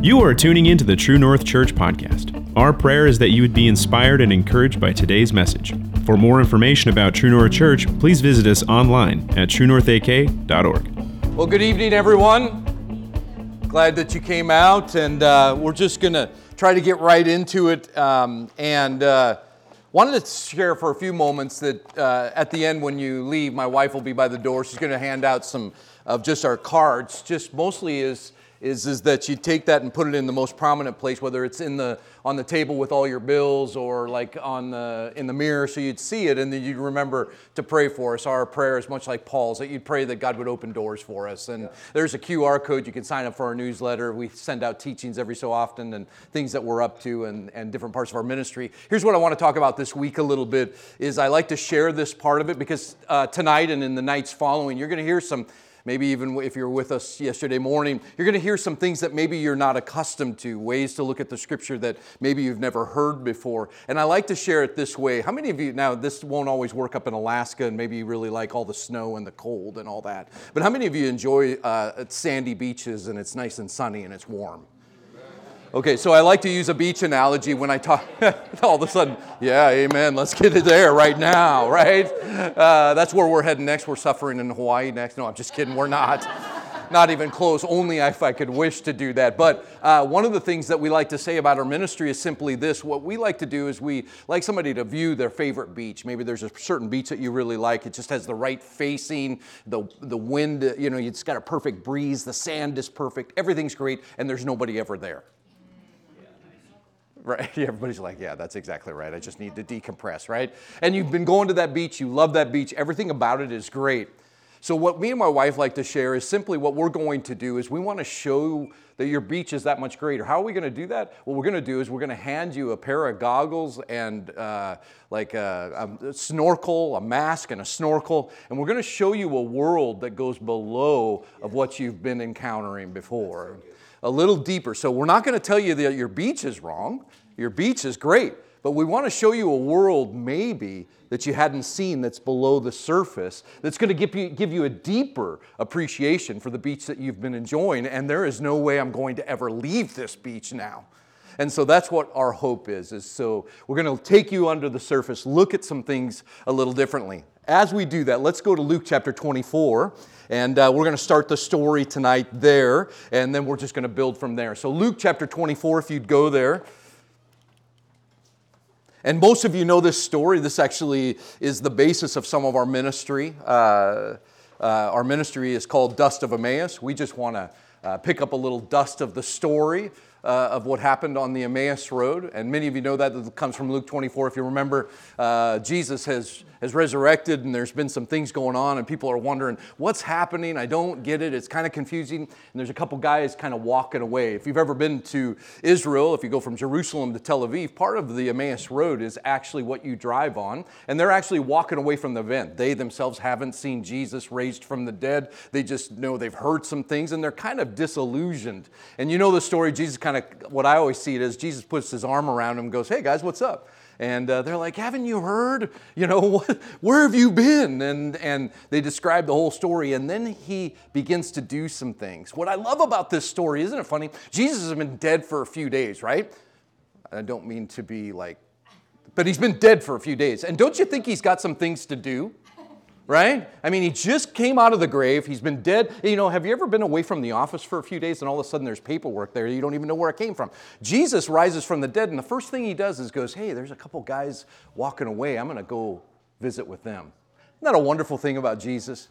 You are tuning into the True North Church podcast. Our prayer is that you would be inspired and encouraged by today's message. For more information about True North Church, please visit us online at truenorthak.org. Well, good evening, everyone. Glad that you came out, and uh, we're just going to try to get right into it. Um, and uh, wanted to share for a few moments that uh, at the end, when you leave, my wife will be by the door. She's going to hand out some of just our cards, just mostly is is, is that you take that and put it in the most prominent place, whether it's in the, on the table with all your bills or like on the, in the mirror so you'd see it and then you'd remember to pray for us. Our prayer is much like Paul's, that you'd pray that God would open doors for us. And yeah. there's a QR code. You can sign up for our newsletter. We send out teachings every so often and things that we're up to and, and different parts of our ministry. Here's what I want to talk about this week a little bit is I like to share this part of it because uh, tonight and in the nights following, you're going to hear some Maybe even if you're with us yesterday morning, you're going to hear some things that maybe you're not accustomed to, ways to look at the scripture that maybe you've never heard before. And I like to share it this way. How many of you, now this won't always work up in Alaska, and maybe you really like all the snow and the cold and all that, but how many of you enjoy uh, sandy beaches and it's nice and sunny and it's warm? Okay, so I like to use a beach analogy when I talk. all of a sudden, yeah, amen. Let's get it there right now, right? Uh, that's where we're heading next. We're suffering in Hawaii next. No, I'm just kidding. We're not. not even close. Only if I could wish to do that. But uh, one of the things that we like to say about our ministry is simply this: what we like to do is we like somebody to view their favorite beach. Maybe there's a certain beach that you really like. It just has the right facing, the the wind. You know, it's got a perfect breeze. The sand is perfect. Everything's great, and there's nobody ever there. Right? Everybody's like, yeah, that's exactly right. I just need to decompress, right? And you've been going to that beach, you love that beach, everything about it is great. So, what me and my wife like to share is simply what we're going to do is we want to show that your beach is that much greater. How are we going to do that? What we're going to do is we're going to hand you a pair of goggles and uh, like a, a, snorkel, a mask, and a snorkel, and we're going to show you a world that goes below of what you've been encountering before a little deeper. So we're not going to tell you that your beach is wrong. Your beach is great. But we want to show you a world maybe that you hadn't seen that's below the surface, that's going to give you, give you a deeper appreciation for the beach that you've been enjoying. And there is no way I'm going to ever leave this beach now. And so that's what our hope is, is so we're going to take you under the surface, look at some things a little differently. As we do that, let's go to Luke chapter 24. And uh, we're going to start the story tonight there, and then we're just going to build from there. So, Luke chapter 24, if you'd go there. And most of you know this story. This actually is the basis of some of our ministry. Uh, uh, our ministry is called Dust of Emmaus. We just want to uh, pick up a little dust of the story uh, of what happened on the Emmaus Road. And many of you know that. It comes from Luke 24. If you remember, uh, Jesus has has resurrected and there's been some things going on and people are wondering what's happening? I don't get it. It's kind of confusing. And there's a couple guys kind of walking away. If you've ever been to israel if you go from jerusalem to tel aviv part of the emmaus road is actually what you drive on. And they're actually walking away from the event. They themselves haven't seen jesus raised from the dead. They just know they've heard some things and they're kind of disillusioned. And you know the story jesus kind of what i always see it as jesus puts his arm around them and goes hey guys what's up and uh, they're like, Haven't you heard? You know, where have you been? And, and they describe the whole story. And then he begins to do some things. What I love about this story, isn't it funny? Jesus has been dead for a few days, right? I don't mean to be like, but he's been dead for a few days. And don't you think he's got some things to do? Right? I mean, he just came out of the grave. He's been dead. You know, have you ever been away from the office for a few days and all of a sudden there's paperwork there? You don't even know where it came from. Jesus rises from the dead, and the first thing he does is goes, Hey, there's a couple guys walking away. I'm going to go visit with them. Isn't that a wonderful thing about Jesus?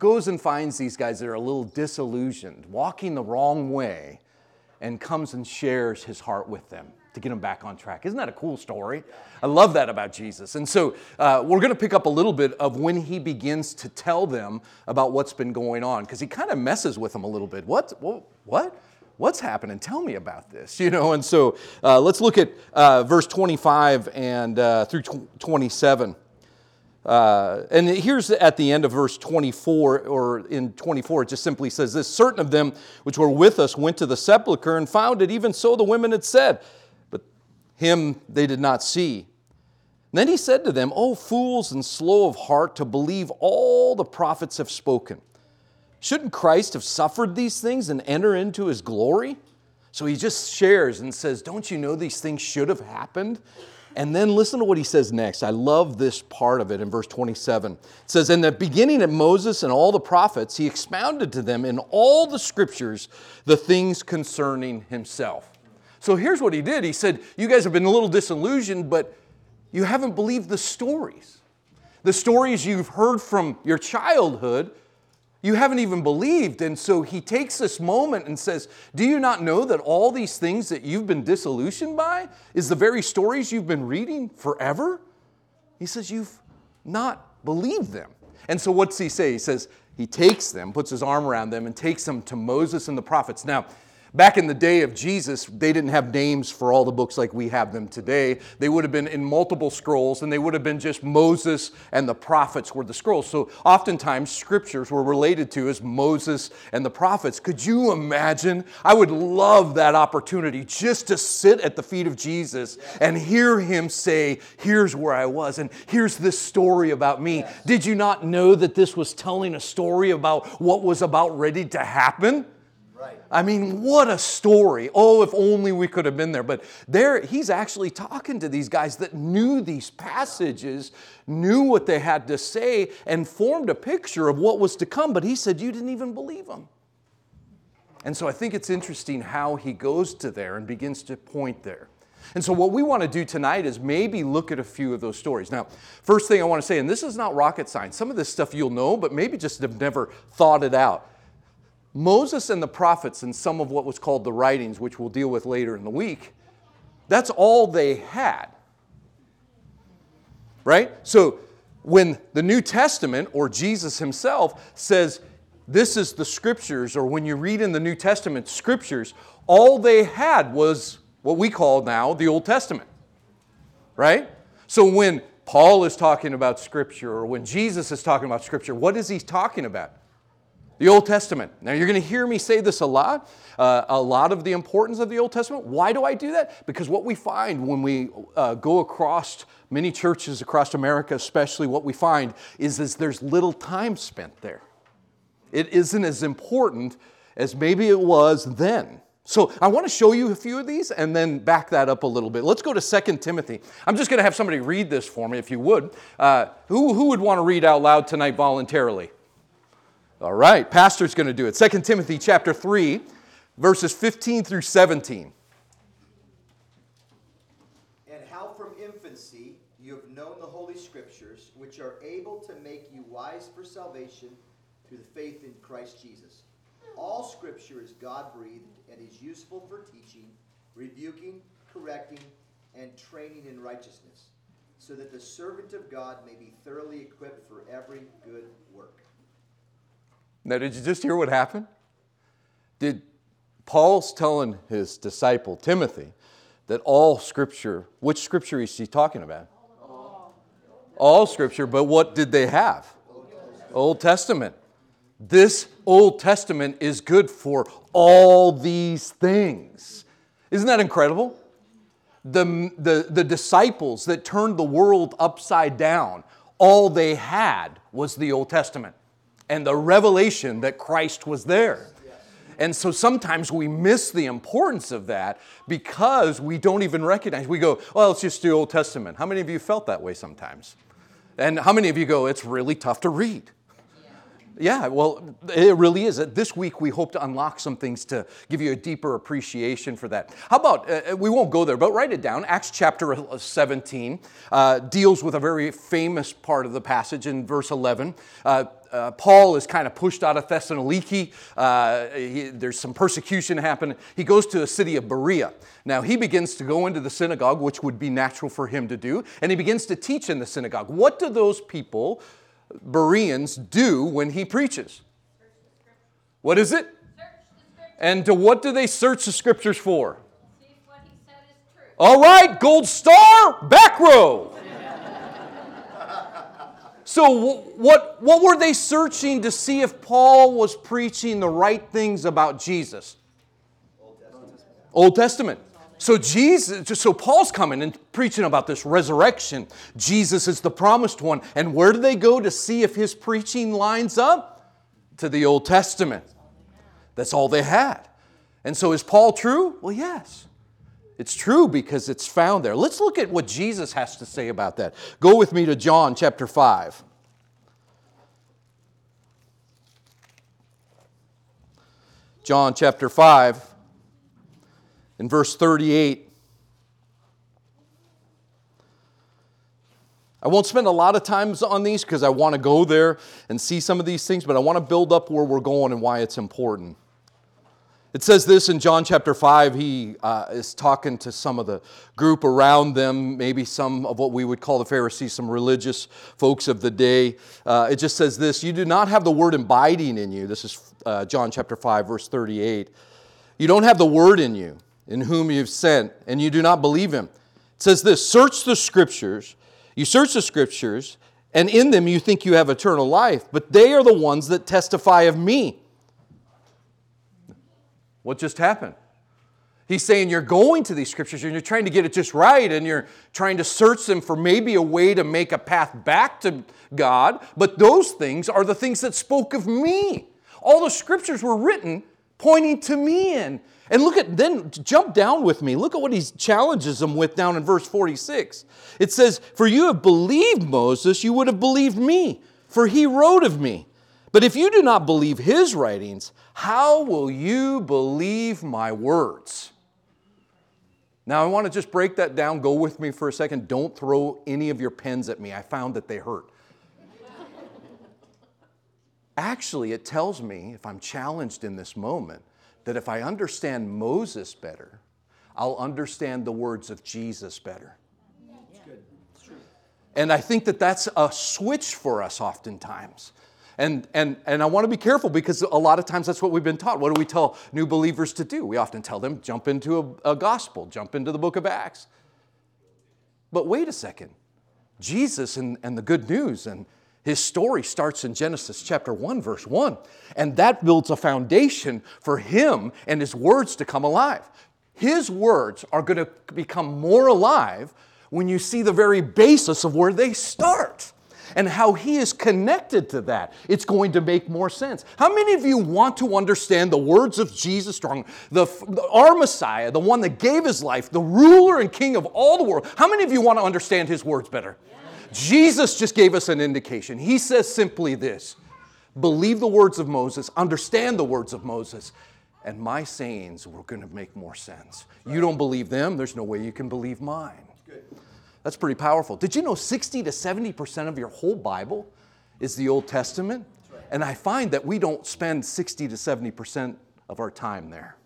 Goes and finds these guys that are a little disillusioned, walking the wrong way, and comes and shares his heart with them to get him back on track. Isn't that a cool story? I love that about Jesus. And so uh, we're going to pick up a little bit of when he begins to tell them about what's been going on because he kind of messes with them a little bit. What? What? What's happening? Tell me about this. You know, and so uh, let's look at uh, verse 25 and uh, through 27. Uh, and here's at the end of verse 24, or in 24, it just simply says this Certain of them which were with us went to the sepulchre and found it even so the women had said him they did not see. Then he said to them, O fools and slow of heart to believe all the prophets have spoken. Shouldn't Christ have suffered these things and enter into his glory? So he just shares and says, Don't you know these things should have happened? And then listen to what he says next. I love this part of it in verse 27. It says, In the beginning of Moses and all the prophets, he expounded to them in all the scriptures the things concerning himself. So here's what he did. He said, You guys have been a little disillusioned, but you haven't believed the stories. The stories you've heard from your childhood, you haven't even believed. And so he takes this moment and says, Do you not know that all these things that you've been disillusioned by is the very stories you've been reading forever? He says, You've not believed them. And so what's he say? He says, He takes them, puts his arm around them, and takes them to Moses and the prophets. Now, Back in the day of Jesus, they didn't have names for all the books like we have them today. They would have been in multiple scrolls, and they would have been just Moses and the prophets were the scrolls. So oftentimes, scriptures were related to as Moses and the prophets. Could you imagine? I would love that opportunity just to sit at the feet of Jesus and hear him say, Here's where I was, and here's this story about me. Did you not know that this was telling a story about what was about ready to happen? I mean, what a story. Oh, if only we could have been there. But there, he's actually talking to these guys that knew these passages, knew what they had to say, and formed a picture of what was to come. But he said, You didn't even believe them. And so I think it's interesting how he goes to there and begins to point there. And so, what we want to do tonight is maybe look at a few of those stories. Now, first thing I want to say, and this is not rocket science, some of this stuff you'll know, but maybe just have never thought it out. Moses and the prophets and some of what was called the writings, which we'll deal with later in the week, that's all they had. Right? So when the New Testament or Jesus himself says, this is the scriptures, or when you read in the New Testament scriptures, all they had was what we call now the Old Testament. Right? So when Paul is talking about scripture, or when Jesus is talking about scripture, what is he talking about? The Old Testament. Now, you're going to hear me say this a lot, uh, a lot of the importance of the Old Testament. Why do I do that? Because what we find when we uh, go across many churches across America, especially, what we find is, is there's little time spent there. It isn't as important as maybe it was then. So I want to show you a few of these and then back that up a little bit. Let's go to 2 Timothy. I'm just going to have somebody read this for me, if you would. Uh, who, who would want to read out loud tonight voluntarily? All right, pastor's going to do it. 2 Timothy chapter 3, verses 15 through 17. And how from infancy you have known the holy scriptures, which are able to make you wise for salvation through the faith in Christ Jesus. All scripture is God breathed and is useful for teaching, rebuking, correcting, and training in righteousness, so that the servant of God may be thoroughly equipped for every good work. Now, did you just hear what happened? Did Paul's telling his disciple Timothy that all scripture, which scripture is he talking about? All scripture, but what did they have? Old Testament. This Old Testament is good for all these things. Isn't that incredible? The, the, the disciples that turned the world upside down, all they had was the Old Testament and the revelation that Christ was there. And so sometimes we miss the importance of that because we don't even recognize. We go, well, it's just the Old Testament. How many of you felt that way sometimes? And how many of you go, it's really tough to read? Yeah, well, it really is. This week, we hope to unlock some things to give you a deeper appreciation for that. How about, uh, we won't go there, but write it down. Acts chapter 17 uh, deals with a very famous part of the passage in verse 11. Uh, uh, Paul is kind of pushed out of Thessaloniki. Uh, he, there's some persecution happening. He goes to the city of Berea. Now, he begins to go into the synagogue, which would be natural for him to do, and he begins to teach in the synagogue. What do those people Bereans do when he preaches? What is it? And to what do they search the scriptures for? All right, gold star, back row. So, what, what were they searching to see if Paul was preaching the right things about Jesus? Old Testament. Old Testament. So Jesus, so Paul's coming and preaching about this resurrection. Jesus is the promised one. And where do they go to see if his preaching lines up? To the Old Testament. That's all they had. And so is Paul true? Well, yes. It's true because it's found there. Let's look at what Jesus has to say about that. Go with me to John chapter 5. John chapter 5 in verse 38. I won't spend a lot of times on these because I want to go there and see some of these things, but I want to build up where we're going and why it's important. It says this in John chapter 5. He uh, is talking to some of the group around them, maybe some of what we would call the Pharisees, some religious folks of the day. Uh, it just says this You do not have the word abiding in you. This is uh, John chapter 5, verse 38. You don't have the word in you, in whom you've sent, and you do not believe him. It says this Search the scriptures. You search the scriptures, and in them you think you have eternal life, but they are the ones that testify of me. What just happened? He's saying you're going to these scriptures and you're trying to get it just right and you're trying to search them for maybe a way to make a path back to God, but those things are the things that spoke of me. All the scriptures were written pointing to me and and look at then jump down with me. Look at what he challenges them with down in verse 46. It says, "For you have believed Moses, you would have believed me, for he wrote of me. But if you do not believe his writings, how will you believe my words? Now, I want to just break that down. Go with me for a second. Don't throw any of your pens at me. I found that they hurt. Actually, it tells me, if I'm challenged in this moment, that if I understand Moses better, I'll understand the words of Jesus better. And I think that that's a switch for us oftentimes. And, and, and I want to be careful because a lot of times that's what we've been taught. What do we tell new believers to do? We often tell them, jump into a, a gospel, jump into the book of Acts. But wait a second. Jesus and, and the good news and his story starts in Genesis chapter 1, verse 1. And that builds a foundation for him and his words to come alive. His words are going to become more alive when you see the very basis of where they start and how he is connected to that, it's going to make more sense. How many of you want to understand the words of Jesus strong, the, our Messiah, the one that gave his life, the ruler and king of all the world? How many of you want to understand his words better? Yeah. Jesus just gave us an indication. He says simply this believe the words of Moses, understand the words of Moses, and my sayings were going to make more sense. You don't believe them, there's no way you can believe mine. That's pretty powerful. Did you know 60 to 70% of your whole Bible is the Old Testament? Right. And I find that we don't spend 60 to 70% of our time there.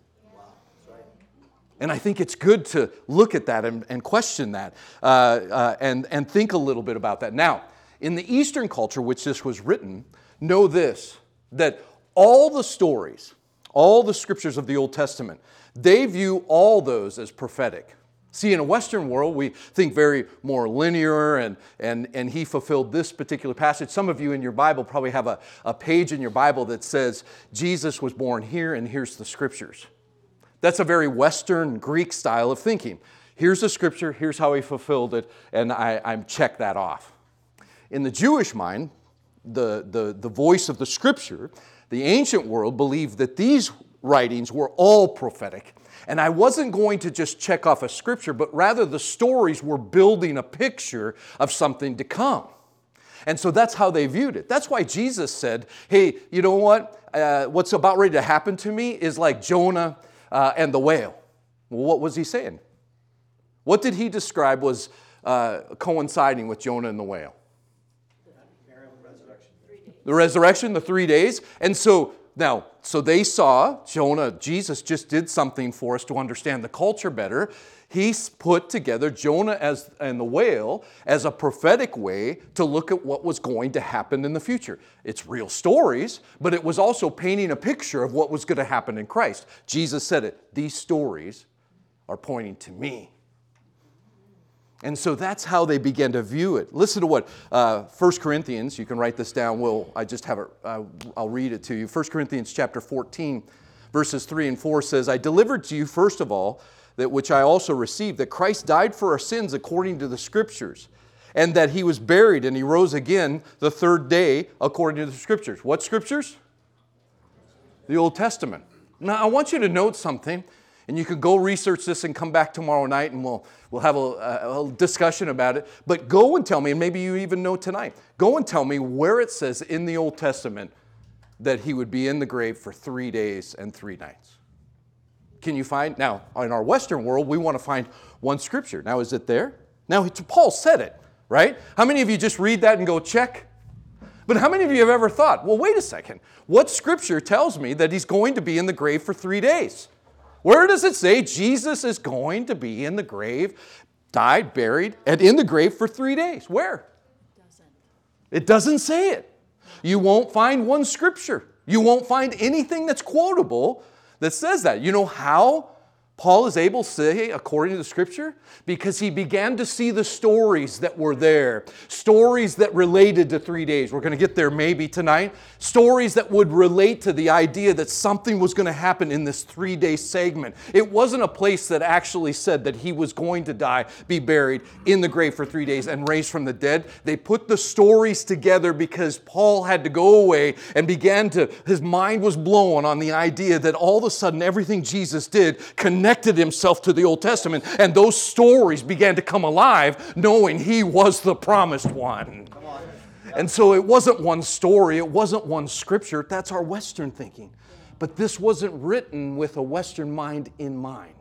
And I think it's good to look at that and, and question that uh, uh, and, and think a little bit about that. Now, in the Eastern culture, which this was written, know this that all the stories, all the scriptures of the Old Testament, they view all those as prophetic. See, in a Western world, we think very more linear, and, and, and he fulfilled this particular passage. Some of you in your Bible probably have a, a page in your Bible that says, Jesus was born here, and here's the scriptures. That's a very Western Greek style of thinking. Here's the scripture, here's how he fulfilled it, and I, I check that off. In the Jewish mind, the, the, the voice of the scripture, the ancient world believed that these writings were all prophetic and I wasn't going to just check off a scripture, but rather the stories were building a picture of something to come. And so that's how they viewed it. That's why Jesus said, Hey, you know what? Uh, what's about ready to happen to me is like Jonah uh, and the whale. Well, what was he saying? What did he describe was uh, coinciding with Jonah and the whale? The resurrection, the three days. And so now, so they saw Jonah, Jesus just did something for us to understand the culture better. He put together Jonah as, and the whale as a prophetic way to look at what was going to happen in the future. It's real stories, but it was also painting a picture of what was going to happen in Christ. Jesus said it these stories are pointing to me. And so that's how they began to view it. Listen to what uh, 1 Corinthians, you can write this down. We'll, I just have it, uh, I'll read it to you. 1 Corinthians chapter 14, verses 3 and 4 says, I delivered to you, first of all, that which I also received, that Christ died for our sins according to the Scriptures, and that he was buried and he rose again the third day according to the Scriptures. What Scriptures? The Old Testament. Now, I want you to note something, and you can go research this and come back tomorrow night and we'll, we'll have a, a, a discussion about it. But go and tell me, and maybe you even know tonight, go and tell me where it says in the Old Testament that he would be in the grave for three days and three nights. Can you find? Now, in our Western world, we want to find one scripture. Now, is it there? Now, Paul said it, right? How many of you just read that and go, check? But how many of you have ever thought, well, wait a second, what scripture tells me that he's going to be in the grave for three days? Where does it say Jesus is going to be in the grave, died, buried, and in the grave for three days? Where? It doesn't. It doesn't say it. You won't find one scripture. You won't find anything that's quotable that says that. You know how Paul is able to say, according to the scripture, because he began to see the stories that were there, stories that related to three days. We're going to get there maybe tonight. Stories that would relate to the idea that something was going to happen in this three day segment. It wasn't a place that actually said that he was going to die, be buried in the grave for three days, and raised from the dead. They put the stories together because Paul had to go away and began to, his mind was blown on the idea that all of a sudden everything Jesus did connected connected himself to the Old Testament, and those stories began to come alive, knowing he was the promised one. And so it wasn't one story, it wasn't one scripture. That's our Western thinking. But this wasn't written with a Western mind in mind.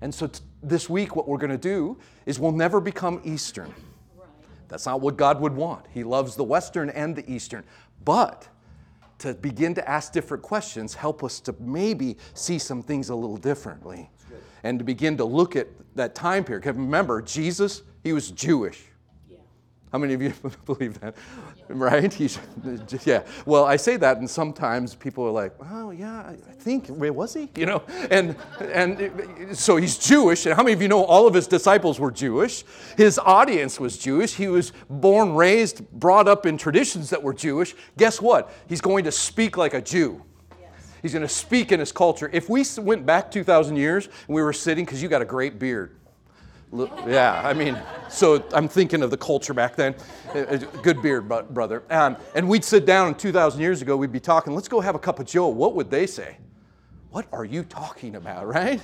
And so t- this week, what we're going to do is we'll never become Eastern. That's not what God would want. He loves the Western and the Eastern. But to begin to ask different questions help us to maybe see some things a little differently and to begin to look at that time period. Because remember, Jesus, he was Jewish. How many of you believe that? Right? Yeah. Well, I say that, and sometimes people are like, "Oh, yeah, I think where was he?" You know, and and so he's Jewish. And how many of you know all of his disciples were Jewish? His audience was Jewish. He was born, raised, brought up in traditions that were Jewish. Guess what? He's going to speak like a Jew. He's going to speak in his culture. If we went back 2,000 years and we were sitting, because you got a great beard, yeah, I mean, so I'm thinking of the culture back then. Good beard, brother. Um, and we'd sit down 2,000 years ago, we'd be talking, let's go have a cup of Joe. What would they say? What are you talking about, right?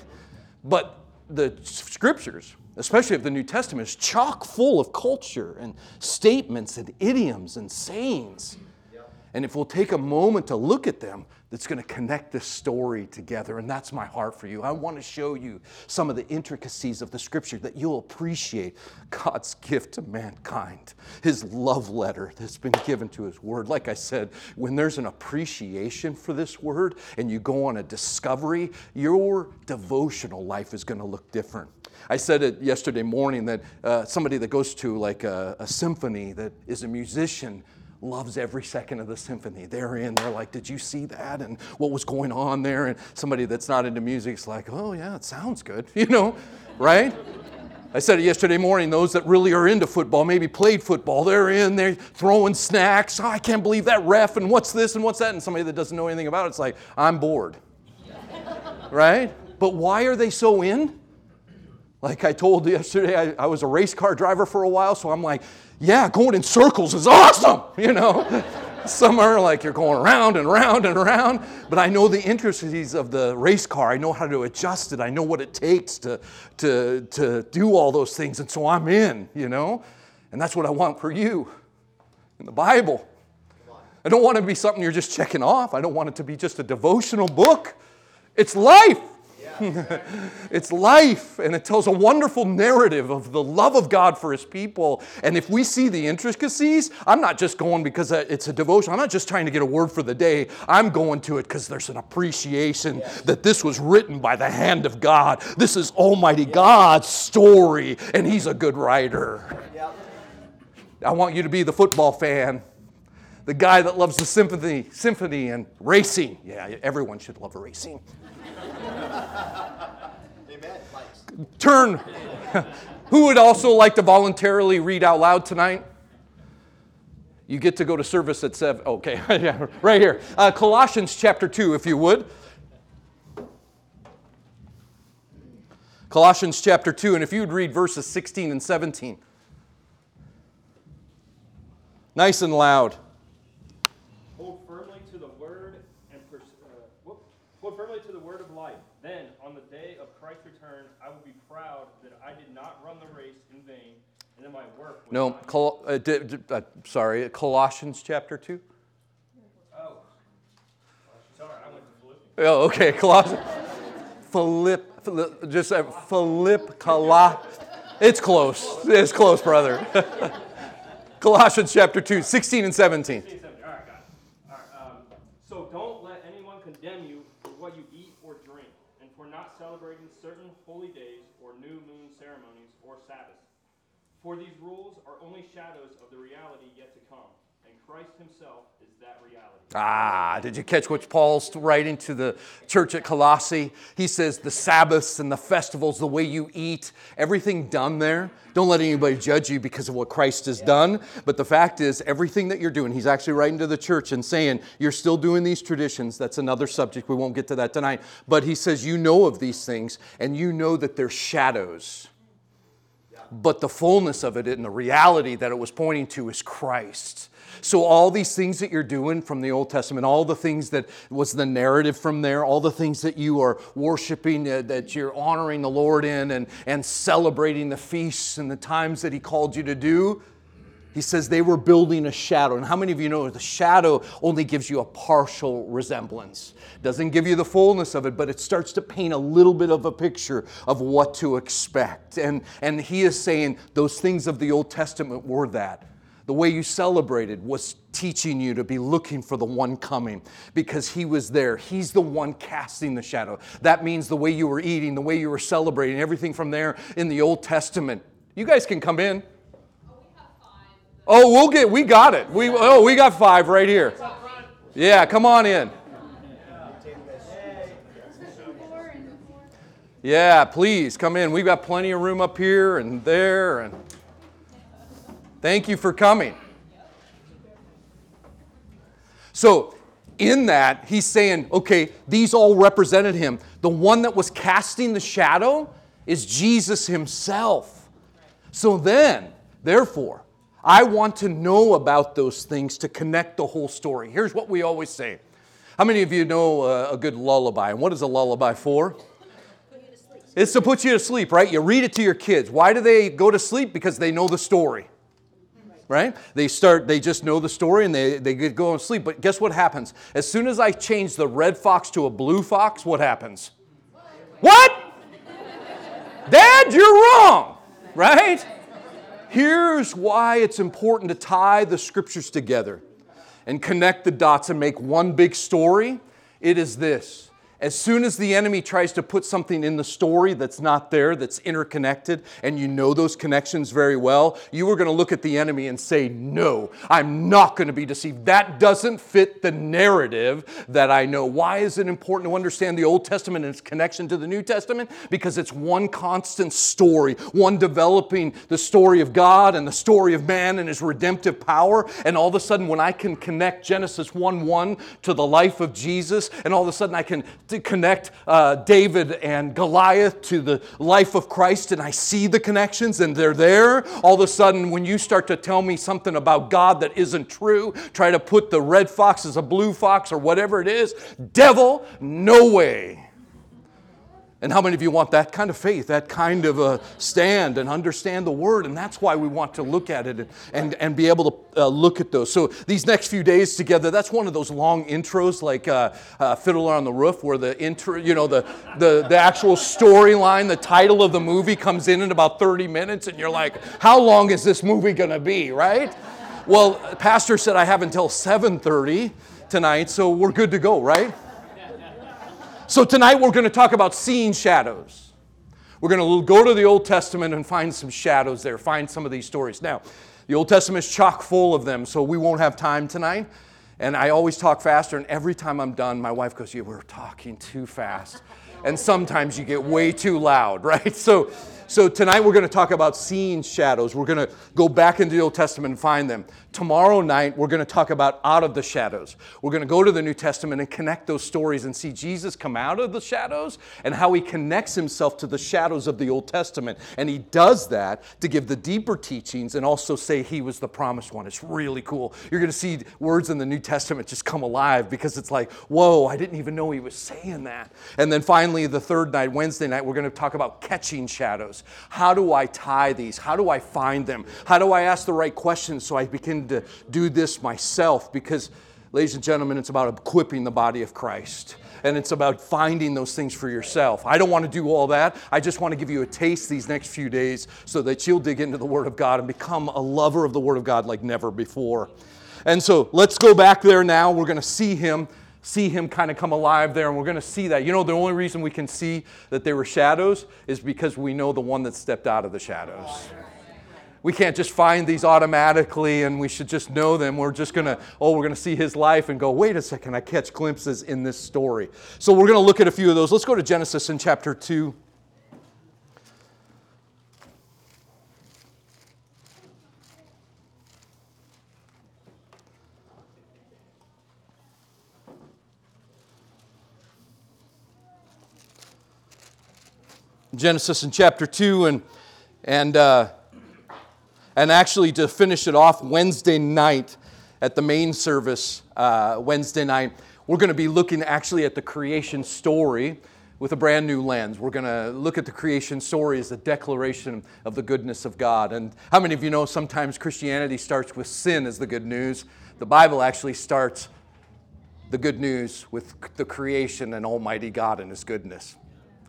But the scriptures, especially of the New Testament, is chock full of culture and statements and idioms and sayings. And if we'll take a moment to look at them, that's going to connect this story together. And that's my heart for you. I want to show you some of the intricacies of the scripture that you'll appreciate God's gift to mankind, his love letter that's been given to his word. Like I said, when there's an appreciation for this word and you go on a discovery, your devotional life is going to look different. I said it yesterday morning that uh, somebody that goes to like a, a symphony that is a musician loves every second of the symphony. They're in, they're like, Did you see that? And what was going on there? And somebody that's not into music is like, Oh, yeah, it sounds good, you know, right? I said it yesterday morning, those that really are into football, maybe played football, they're in, they're throwing snacks. Oh, I can't believe that ref, and what's this and what's that? And somebody that doesn't know anything about it, it's like, I'm bored. right? But why are they so in? Like I told yesterday, I, I was a race car driver for a while, so I'm like, yeah, going in circles is awesome, you know. Some are like you're going around and around and around, but I know the intricacies of the race car. I know how to adjust it. I know what it takes to, to, to do all those things, and so I'm in, you know. And that's what I want for you in the Bible. I don't want it to be something you're just checking off. I don't want it to be just a devotional book. It's life. it's life, and it tells a wonderful narrative of the love of God for His people. And if we see the intricacies, I'm not just going because it's a devotion. I'm not just trying to get a word for the day. I'm going to it because there's an appreciation yes. that this was written by the hand of God. This is Almighty yes. God's story, and He's a good writer. I want you to be the football fan the guy that loves the symphony, symphony and racing. Yeah, everyone should love racing. Amen. Turn. Who would also like to voluntarily read out loud tonight? You get to go to service at 7. Okay, yeah, right here. Uh, Colossians chapter 2, if you would. Colossians chapter 2, and if you would read verses 16 and 17. Nice and loud. of Christ's return, I will be proud that I did not run the race in vain, and that my work was No, Col- uh, d- d- uh, sorry, Colossians chapter 2. Oh. Sorry, I went to Philippians. Oh, okay, Colossians. Philip, Philip just uh, Philip, Colo. It's close. It's close, brother. Colossians chapter 2, 16 and 17. 16, 17. All right, got it. All right, um, so don't let anyone condemn you for what you eat or drink, and for not celebrating certain holy days or new moon ceremonies or Sabbaths. For these rules are only shadows of the reality yet to come, and Christ himself is that reality. Ah, did you catch what Paul's writing to the church at Colossae? He says the Sabbaths and the festivals, the way you eat, everything done there. Don't let anybody judge you because of what Christ has done. But the fact is, everything that you're doing, he's actually writing to the church and saying, you're still doing these traditions. That's another subject. We won't get to that tonight. But he says, you know of these things, and you know that they're shadows but the fullness of it and the reality that it was pointing to is Christ. So, all these things that you're doing from the Old Testament, all the things that was the narrative from there, all the things that you are worshiping, uh, that you're honoring the Lord in and, and celebrating the feasts and the times that He called you to do, he says they were building a shadow. And how many of you know the shadow only gives you a partial resemblance? Doesn't give you the fullness of it, but it starts to paint a little bit of a picture of what to expect. And, and he is saying those things of the Old Testament were that. The way you celebrated was teaching you to be looking for the one coming because he was there. He's the one casting the shadow. That means the way you were eating, the way you were celebrating, everything from there in the Old Testament. You guys can come in. Oh, we'll get, we got it. We, oh, we got five right here. Yeah, come on in. Yeah, please come in. We've got plenty of room up here and there. And thank you for coming. So, in that, he's saying, okay, these all represented him. The one that was casting the shadow is Jesus himself. So then, therefore, I want to know about those things to connect the whole story. Here's what we always say. How many of you know uh, a good lullaby? And what is a lullaby for? It's to put you to sleep, right? You read it to your kids. Why do they go to sleep? Because they know the story. Right? They start, they just know the story and they, they go to sleep. But guess what happens? As soon as I change the red fox to a blue fox, what happens? What? Dad, you're wrong, right? Here's why it's important to tie the scriptures together and connect the dots and make one big story. It is this. As soon as the enemy tries to put something in the story that's not there, that's interconnected, and you know those connections very well, you are going to look at the enemy and say, No, I'm not going to be deceived. That doesn't fit the narrative that I know. Why is it important to understand the Old Testament and its connection to the New Testament? Because it's one constant story, one developing the story of God and the story of man and his redemptive power. And all of a sudden, when I can connect Genesis 1 1 to the life of Jesus, and all of a sudden I can to connect uh, David and Goliath to the life of Christ, and I see the connections and they're there. All of a sudden, when you start to tell me something about God that isn't true, try to put the red fox as a blue fox or whatever it is, devil, no way. And how many of you want that kind of faith, that kind of a stand and understand the word? And that's why we want to look at it and, and, and be able to uh, look at those. So these next few days together, that's one of those long intros like uh, uh, Fiddler on the Roof, where the intro, you know, the, the, the actual storyline, the title of the movie comes in in about 30 minutes, and you're like, how long is this movie going to be, right? Well, Pastor said I have until 7:30 tonight, so we're good to go, right? So tonight we're going to talk about seeing shadows. We're going to go to the Old Testament and find some shadows there, find some of these stories. Now, the Old Testament is chock full of them, so we won't have time tonight. And I always talk faster, and every time I'm done, my wife goes, You were talking too fast. And sometimes you get way too loud, right? So, So tonight we're going to talk about seeing shadows. We're going to go back into the Old Testament and find them. Tomorrow night we're going to talk about out of the shadows. We're going to go to the New Testament and connect those stories and see Jesus come out of the shadows and how he connects himself to the shadows of the Old Testament. And he does that to give the deeper teachings and also say he was the promised one. It's really cool. You're going to see words in the New Testament just come alive because it's like, whoa, I didn't even know he was saying that. And then finally, the third night, Wednesday night, we're going to talk about catching shadows. How do I tie these? How do I find them? How do I ask the right questions so I begin to do this myself? Because, ladies and gentlemen, it's about equipping the body of Christ. And it's about finding those things for yourself. I don't want to do all that. I just want to give you a taste these next few days so that you'll dig into the Word of God and become a lover of the Word of God like never before. And so let's go back there now. We're going to see him see him kind of come alive there, and we're going to see that. You know, the only reason we can see that they were shadows is because we know the one that stepped out of the shadows. We can't just find these automatically and we should just know them. We're just going to, oh, we're going to see his life and go, wait a second, I catch glimpses in this story. So we're going to look at a few of those. Let's go to Genesis in chapter 2. Genesis in chapter 2, and, and, uh, and actually to finish it off Wednesday night at the main service, uh, Wednesday night, we're going to be looking actually at the creation story with a brand new lens. We're going to look at the creation story as a declaration of the goodness of God. And how many of you know sometimes Christianity starts with sin as the good news? The Bible actually starts the good news with the creation and Almighty God and His goodness.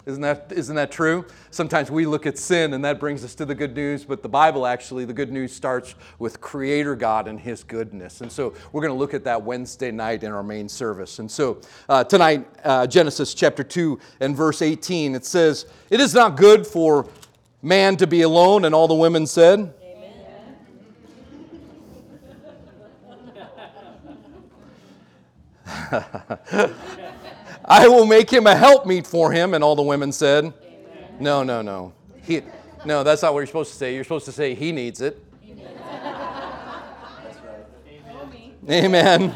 Isn't that, isn't that true? Sometimes we look at sin and that brings us to the good news, but the Bible actually, the good news starts with Creator God and His goodness. And so we're going to look at that Wednesday night in our main service. And so uh, tonight, uh, Genesis chapter 2 and verse 18, it says, It is not good for man to be alone. And all the women said, I will make him a helpmeet for him. And all the women said, Amen. No, no, no. He, no, that's not what you're supposed to say. You're supposed to say, He needs it. Amen.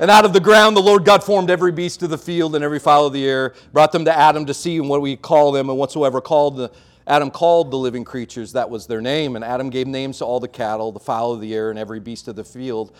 And out of the ground, the Lord God formed every beast of the field and every fowl of the air, brought them to Adam to see what we call them, and whatsoever called the Adam called the living creatures, that was their name. And Adam gave names to all the cattle, the fowl of the air, and every beast of the field.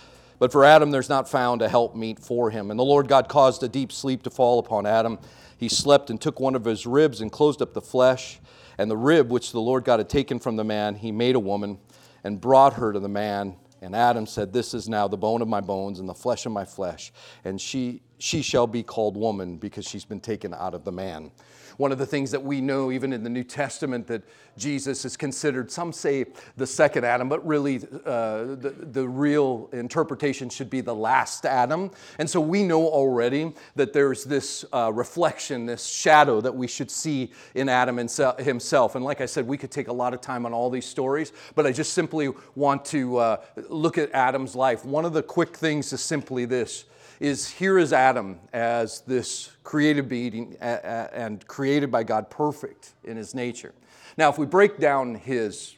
But for Adam, there's not found a helpmeet for him. And the Lord God caused a deep sleep to fall upon Adam. He slept and took one of his ribs and closed up the flesh. And the rib which the Lord God had taken from the man, he made a woman and brought her to the man. And Adam said, This is now the bone of my bones and the flesh of my flesh. And she, she shall be called woman because she's been taken out of the man. One of the things that we know, even in the New Testament, that Jesus is considered, some say the second Adam, but really uh, the, the real interpretation should be the last Adam. And so we know already that there's this uh, reflection, this shadow that we should see in Adam himself. And like I said, we could take a lot of time on all these stories, but I just simply want to uh, look at Adam's life. One of the quick things is simply this is here is Adam as this created being and created by God perfect in his nature. Now, if we break down his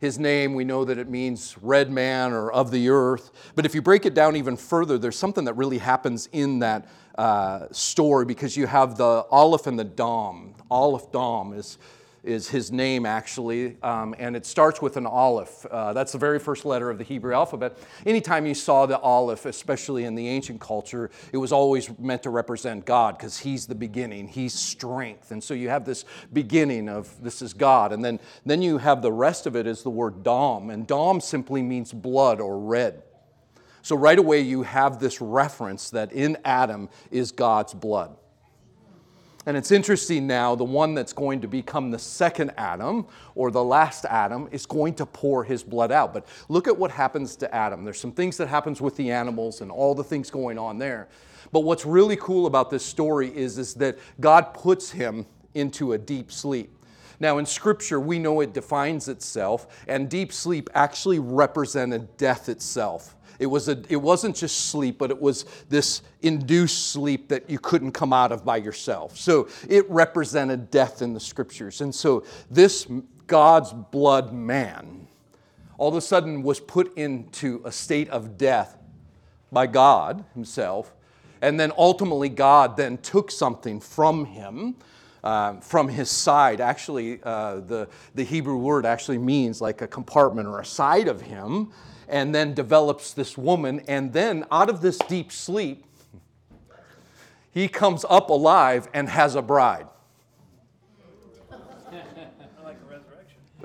his name, we know that it means red man or of the earth. But if you break it down even further, there's something that really happens in that uh, story because you have the Aleph and the Dom. Aleph Dom is is his name actually, um, and it starts with an aleph. Uh, that's the very first letter of the Hebrew alphabet. Anytime you saw the aleph, especially in the ancient culture, it was always meant to represent God because he's the beginning, he's strength. And so you have this beginning of this is God, and then, then you have the rest of it is the word dom, and dom simply means blood or red. So right away you have this reference that in Adam is God's blood. And it's interesting now, the one that's going to become the second Adam or the last Adam is going to pour his blood out. But look at what happens to Adam. There's some things that happens with the animals and all the things going on there. But what's really cool about this story is, is that God puts him into a deep sleep. Now, in Scripture, we know it defines itself, and deep sleep actually represented death itself. It, was a, it wasn't just sleep, but it was this induced sleep that you couldn't come out of by yourself. So it represented death in the scriptures. And so this God's blood man all of a sudden was put into a state of death by God Himself. And then ultimately, God then took something from him uh, from his side. Actually, uh, the, the Hebrew word actually means like a compartment or a side of him, and then develops this woman. And then out of this deep sleep, he comes up alive and has a bride.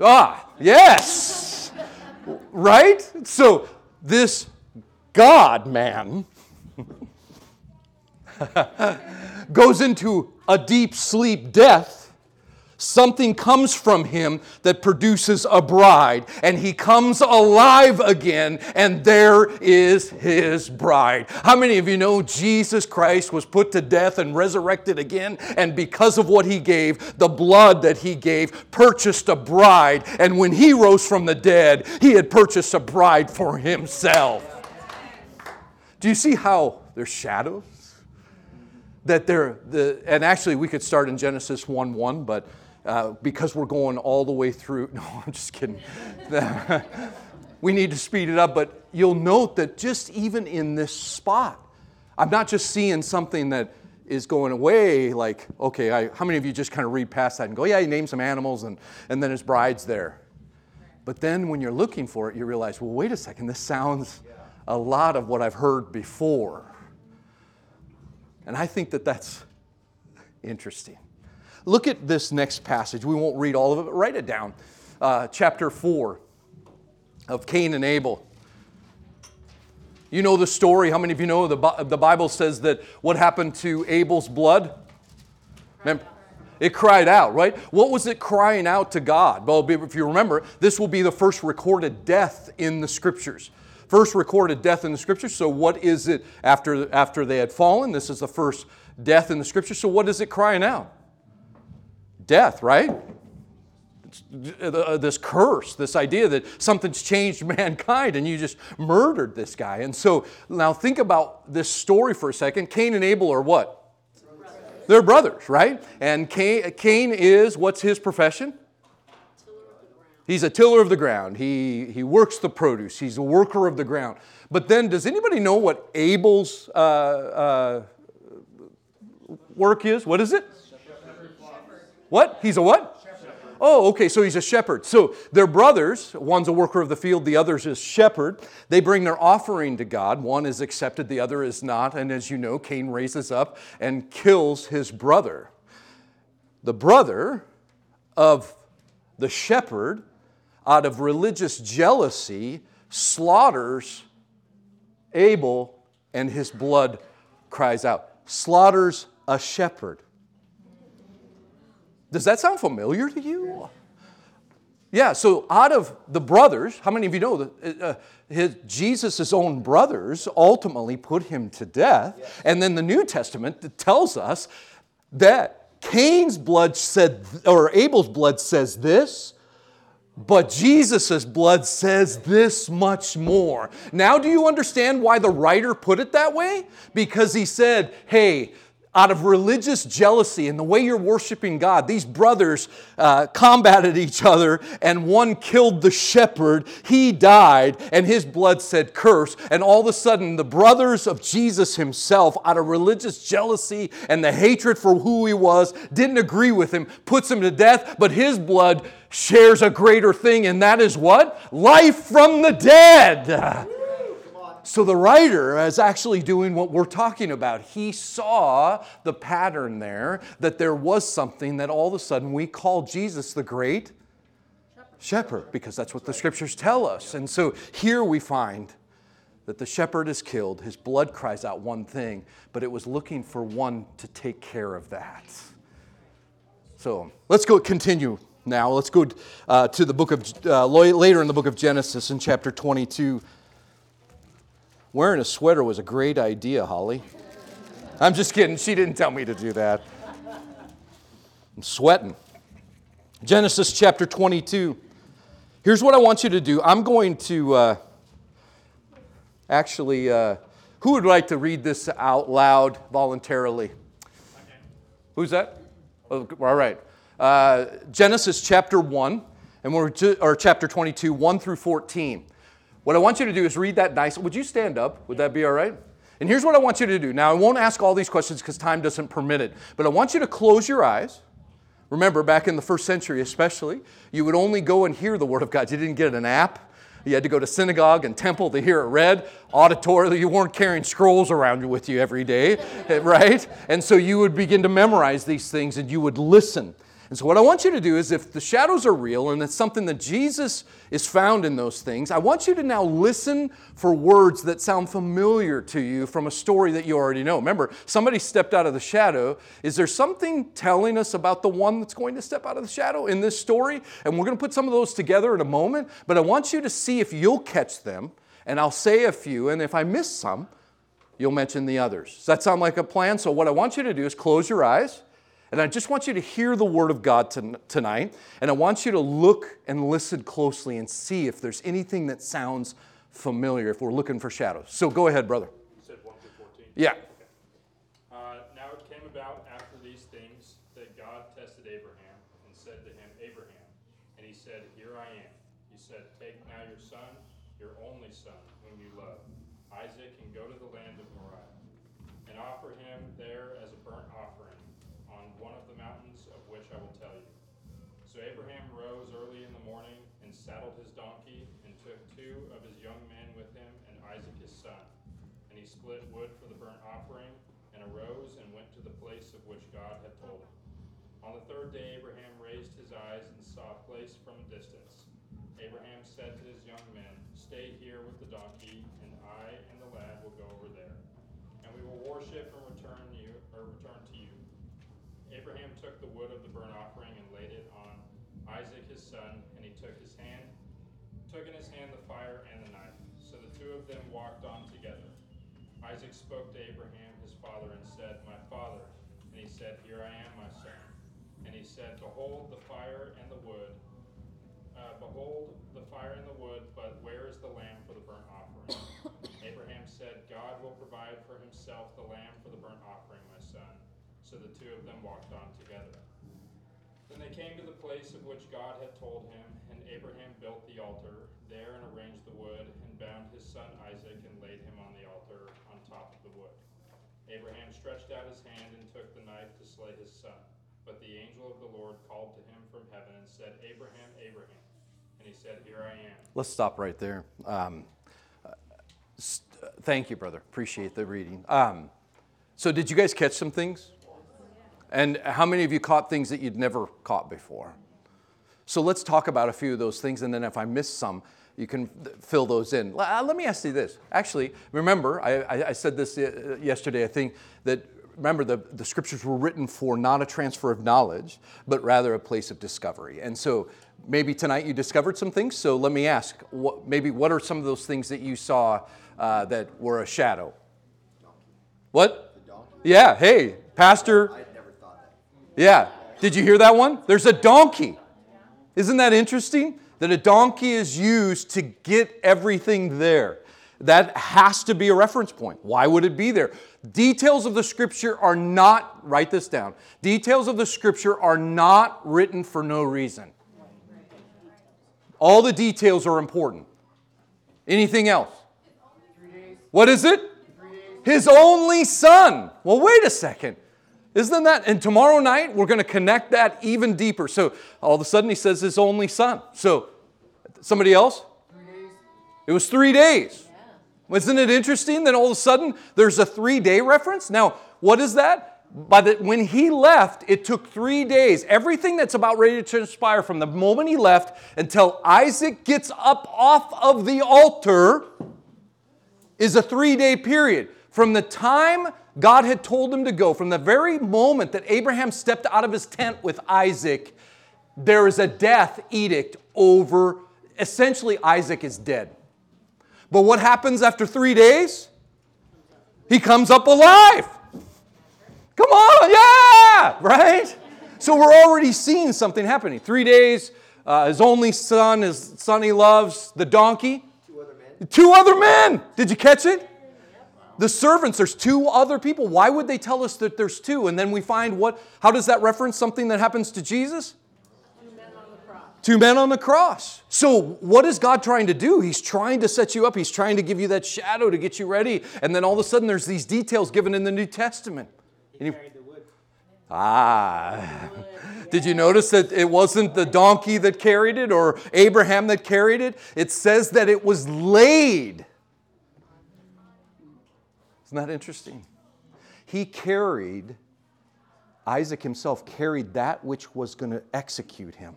Ah, yes. right? So this God man goes into a deep sleep death, something comes from him that produces a bride, and he comes alive again, and there is his bride. How many of you know Jesus Christ was put to death and resurrected again? And because of what he gave, the blood that he gave, purchased a bride. And when he rose from the dead, he had purchased a bride for himself. Do you see how there's shadows? that they're the and actually we could start in genesis 1 1 but uh, because we're going all the way through no i'm just kidding. We need to speed it up but you'll note that just even in this spot i'm not just seeing something that is going away like okay I, how many of you just kind of read past that and go yeah he named some animals and, and then his bride's there. But then when you're looking for it you realize well wait a second this sounds a lot of what i've heard before. And I think that that's interesting. Look at this next passage. We won't read all of it, but write it down. Uh, chapter 4 of Cain and Abel. You know the story. How many of you know the, the Bible says that what happened to Abel's blood? Remember? It cried out, right? What was it crying out to God? Well, if you remember, this will be the first recorded death in the scriptures first recorded death in the scriptures. So, what is it after, after they had fallen? This is the first death in the scriptures. So, what is it crying out? Death, right? Uh, this curse, this idea that something's changed mankind and you just murdered this guy. And so now think about this story for a second. Cain and Abel are what? They're brothers, right? And Cain, Cain is, what's his profession? He's a tiller of the ground. He, he works the produce. He's a worker of the ground. But then, does anybody know what Abel's uh, uh, work is? What is it? What? He's a what? Oh, okay, so he's a shepherd. So they're brothers. One's a worker of the field, the other's a shepherd. They bring their offering to God. One is accepted, the other is not. And as you know, Cain raises up and kills his brother. The brother of the shepherd out of religious jealousy, slaughters Abel and his blood cries out. Slaughters a shepherd. Does that sound familiar to you? Yeah, so out of the brothers, how many of you know that uh, his, Jesus' own brothers ultimately put him to death? Yes. And then the New Testament tells us that Cain's blood said, or Abel's blood says this, but Jesus' blood says this much more. Now, do you understand why the writer put it that way? Because he said, hey, out of religious jealousy and the way you're worshiping God, these brothers uh, combated each other, and one killed the shepherd. He died, and his blood said curse. And all of a sudden, the brothers of Jesus himself, out of religious jealousy and the hatred for who he was, didn't agree with him, puts him to death, but his blood shares a greater thing, and that is what? Life from the dead. So the writer is actually doing what we're talking about. He saw the pattern there that there was something that all of a sudden we call Jesus the great shepherd, shepherd because that's what the scriptures tell us. And so here we find that the shepherd is killed, his blood cries out one thing, but it was looking for one to take care of that. So let's go continue now. Let's go uh, to the book of, uh, later in the book of Genesis in chapter 22. Wearing a sweater was a great idea, Holly. I'm just kidding. She didn't tell me to do that. I'm sweating. Genesis chapter 22. Here's what I want you to do. I'm going to. Uh, Actually, uh, who would like to read this out loud voluntarily? Who's that? Oh, all right. Uh, Genesis chapter 1, and we're to, or chapter 22, 1 through 14. What I want you to do is read that nice. Would you stand up? Would that be all right? And here's what I want you to do. Now, I won't ask all these questions because time doesn't permit it, but I want you to close your eyes. Remember, back in the first century, especially, you would only go and hear the Word of God. You didn't get an app. You had to go to synagogue and temple to hear it read. Auditory, you weren't carrying scrolls around with you every day, right? And so you would begin to memorize these things and you would listen. And so, what I want you to do is if the shadows are real and it's something that Jesus is found in those things, I want you to now listen for words that sound familiar to you from a story that you already know. Remember, somebody stepped out of the shadow. Is there something telling us about the one that's going to step out of the shadow in this story? And we're going to put some of those together in a moment, but I want you to see if you'll catch them, and I'll say a few, and if I miss some, you'll mention the others. Does that sound like a plan? So, what I want you to do is close your eyes. And I just want you to hear the word of God tonight. And I want you to look and listen closely and see if there's anything that sounds familiar, if we're looking for shadows. So go ahead, brother. You said 1 through 14? Yeah. Okay. Uh, now it came about after these things that God tested Abraham and said to him, Abraham. And he said, Here I am. He said, Take now your son, your only son, whom you love, Isaac, and go to the land of Moriah, and offer him there as a burnt offering one of the mountains of which I will tell you. So Abraham rose early in the morning and saddled his donkey and took two of his young men with him and Isaac his son. And he split wood for the burnt offering and arose and went to the place of which God had told him. On the third day, Abraham raised his eyes and saw a place from a distance. Abraham said to his young men, Stay here with the donkey, and I and the lad will go over there, and we will worship and return you or return to you. Abraham took the wood of the burnt offering and laid it on Isaac his son, and he took his hand, took in his hand the fire and the knife. So the two of them walked on together. Isaac spoke to Abraham his father and said, My father. And he said, Here I am, my son. And he said, Behold the fire and the wood. Uh, behold the fire and the wood, but where is the lamb for the burnt offering? Abraham said, God will provide for himself the lamb for the burnt offering. So the two of them walked on together. Then they came to the place of which God had told him, and Abraham built the altar there and arranged the wood, and bound his son Isaac and laid him on the altar on top of the wood. Abraham stretched out his hand and took the knife to slay his son. But the angel of the Lord called to him from heaven and said, Abraham, Abraham. And he said, Here I am. Let's stop right there. Um, st- thank you, brother. Appreciate the reading. Um, so, did you guys catch some things? And how many of you caught things that you'd never caught before? So let's talk about a few of those things, and then if I miss some, you can fill those in. Uh, let me ask you this. Actually, remember, I, I said this uh, yesterday, I think, that remember the, the scriptures were written for not a transfer of knowledge, but rather a place of discovery. And so maybe tonight you discovered some things. So let me ask, what, maybe what are some of those things that you saw uh, that were a shadow? What? Yeah, hey, Pastor yeah. Did you hear that one? There's a donkey. Isn't that interesting? That a donkey is used to get everything there. That has to be a reference point. Why would it be there? Details of the scripture are not, write this down. Details of the scripture are not written for no reason. All the details are important. Anything else? What is it? His only son. Well, wait a second. Isn't that? And tomorrow night, we're going to connect that even deeper. So all of a sudden, he says his only son. So somebody else? It was three days. Yeah. Isn't it interesting that all of a sudden there's a three day reference? Now, what is that? By the, when he left, it took three days. Everything that's about ready to transpire from the moment he left until Isaac gets up off of the altar is a three day period. From the time God had told him to go, from the very moment that Abraham stepped out of his tent with Isaac, there is a death edict over. Essentially, Isaac is dead. But what happens after three days? He comes up alive. Come on, yeah, right? So we're already seeing something happening. Three days, uh, his only son, his son he loves, the donkey. Two other men. Two other men. Did you catch it? The servants, there's two other people. Why would they tell us that there's two? And then we find what, how does that reference something that happens to Jesus? Two men on the cross. So, what is God trying to do? He's trying to set you up. He's trying to give you that shadow to get you ready. And then all of a sudden, there's these details given in the New Testament. He- ah. Did you notice that it wasn't the donkey that carried it or Abraham that carried it? It says that it was laid. Isn't that interesting? He carried, Isaac himself carried that which was going to execute him.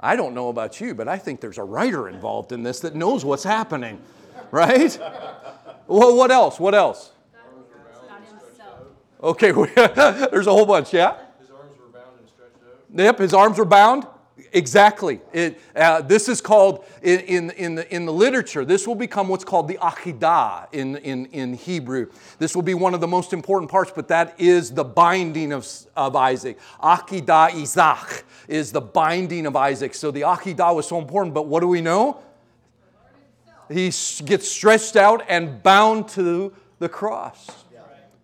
I don't know about you, but I think there's a writer involved in this that knows what's happening, right? Well, what else? What else? Okay, there's a whole bunch, yeah? His arms were bound and stretched out. Yep, his arms were bound. Exactly. It, uh, this is called, in, in, in, the, in the literature, this will become what's called the Akedah in, in, in Hebrew. This will be one of the most important parts, but that is the binding of, of Isaac. Akedah Isaac is the binding of Isaac. So the Akedah was so important, but what do we know? He gets stretched out and bound to the cross.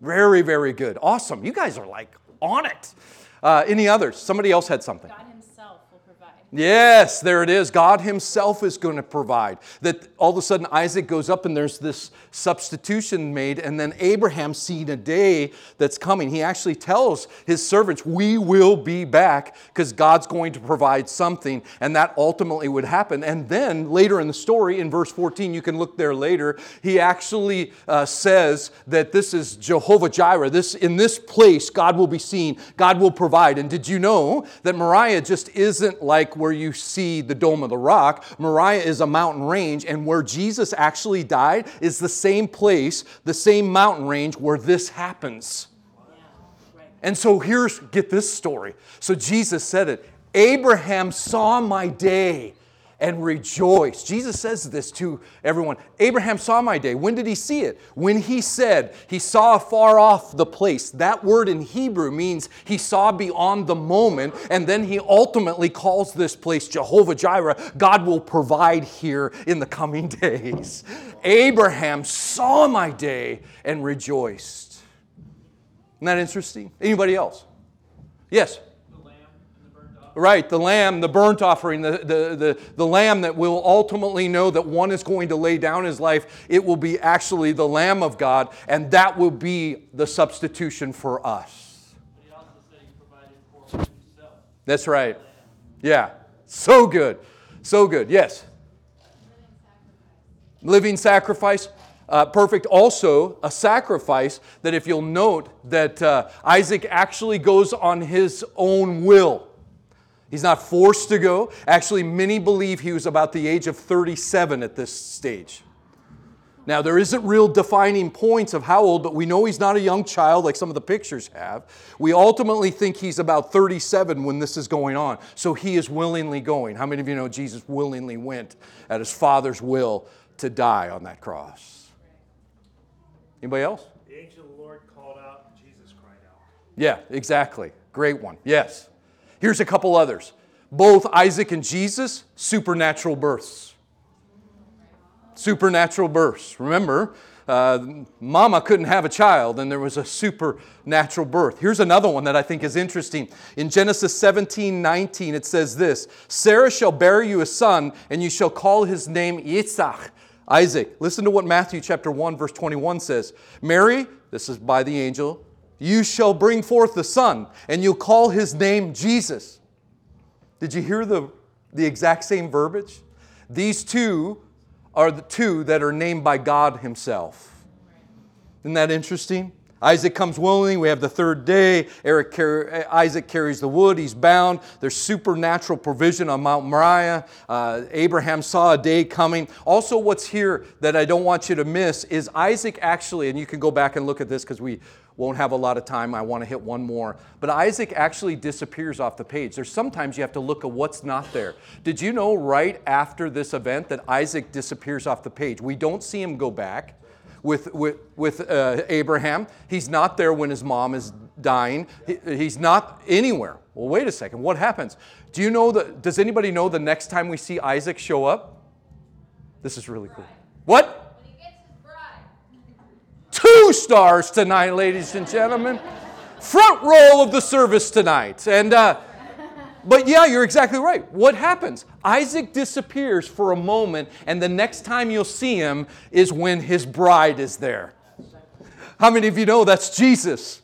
Very, very good. Awesome. You guys are like on it. Uh, any others? Somebody else had something. God. Yes, there it is. God Himself is going to provide. That all of a sudden Isaac goes up and there's this substitution made, and then Abraham seeing a day that's coming. He actually tells his servants, We will be back because God's going to provide something, and that ultimately would happen. And then later in the story, in verse 14, you can look there later, he actually uh, says that this is Jehovah Jireh. This, in this place, God will be seen, God will provide. And did you know that Moriah just isn't like where you see the Dome of the Rock? Moriah is a mountain range, and where Jesus actually died is the same place, the same mountain range where this happens. And so here's, get this story. So Jesus said it Abraham saw my day and rejoice. Jesus says this to everyone Abraham saw my day. When did he see it? When he said he saw far off the place. That word in Hebrew means he saw beyond the moment, and then he ultimately calls this place Jehovah Jireh. God will provide here in the coming days. Abraham saw my day and rejoiced. Isn't that interesting? Anybody else? Yes. The lamb and the burnt offering. Right, the lamb, the burnt offering, the, the, the, the lamb that will ultimately know that one is going to lay down his life. It will be actually the Lamb of God, and that will be the substitution for us. That's right. Yeah, so good. So good. Yes. Living sacrifice. Uh, perfect. Also, a sacrifice that, if you'll note, that uh, Isaac actually goes on his own will. He's not forced to go. Actually, many believe he was about the age of 37 at this stage. Now, there isn't real defining points of how old, but we know he's not a young child like some of the pictures have. We ultimately think he's about 37 when this is going on. So he is willingly going. How many of you know Jesus willingly went at his Father's will to die on that cross? Anybody else? The angel of the Lord called out, Jesus cried out. Yeah, exactly. Great one. Yes. Here's a couple others. Both Isaac and Jesus, supernatural births. Supernatural births. Remember, uh, mama couldn't have a child, and there was a supernatural birth. Here's another one that I think is interesting. In Genesis 17 19, it says this Sarah shall bear you a son, and you shall call his name Yitzhak. Isaac. Listen to what Matthew chapter 1, verse 21 says. Mary, this is by the angel, you shall bring forth the son, and you'll call his name Jesus. Did you hear the, the exact same verbiage? These two are the two that are named by God Himself. Isn't that interesting? Isaac comes willingly. We have the third day. Car- Isaac carries the wood. He's bound. There's supernatural provision on Mount Moriah. Uh, Abraham saw a day coming. Also, what's here that I don't want you to miss is Isaac actually, and you can go back and look at this because we won't have a lot of time. I want to hit one more. But Isaac actually disappears off the page. There's sometimes you have to look at what's not there. Did you know right after this event that Isaac disappears off the page? We don't see him go back with, with, with uh, Abraham. He's not there when his mom is dying. He- he's not anywhere. Well, wait a second. What happens? Do you know that? Does anybody know the next time we see Isaac show up? This is really cool. What? When he gets his bride. Two stars tonight, ladies and gentlemen. Front row of the service tonight. And, uh, but yeah, you're exactly right. What happens? Isaac disappears for a moment, and the next time you'll see him is when his bride is there. How many of you know that's Jesus?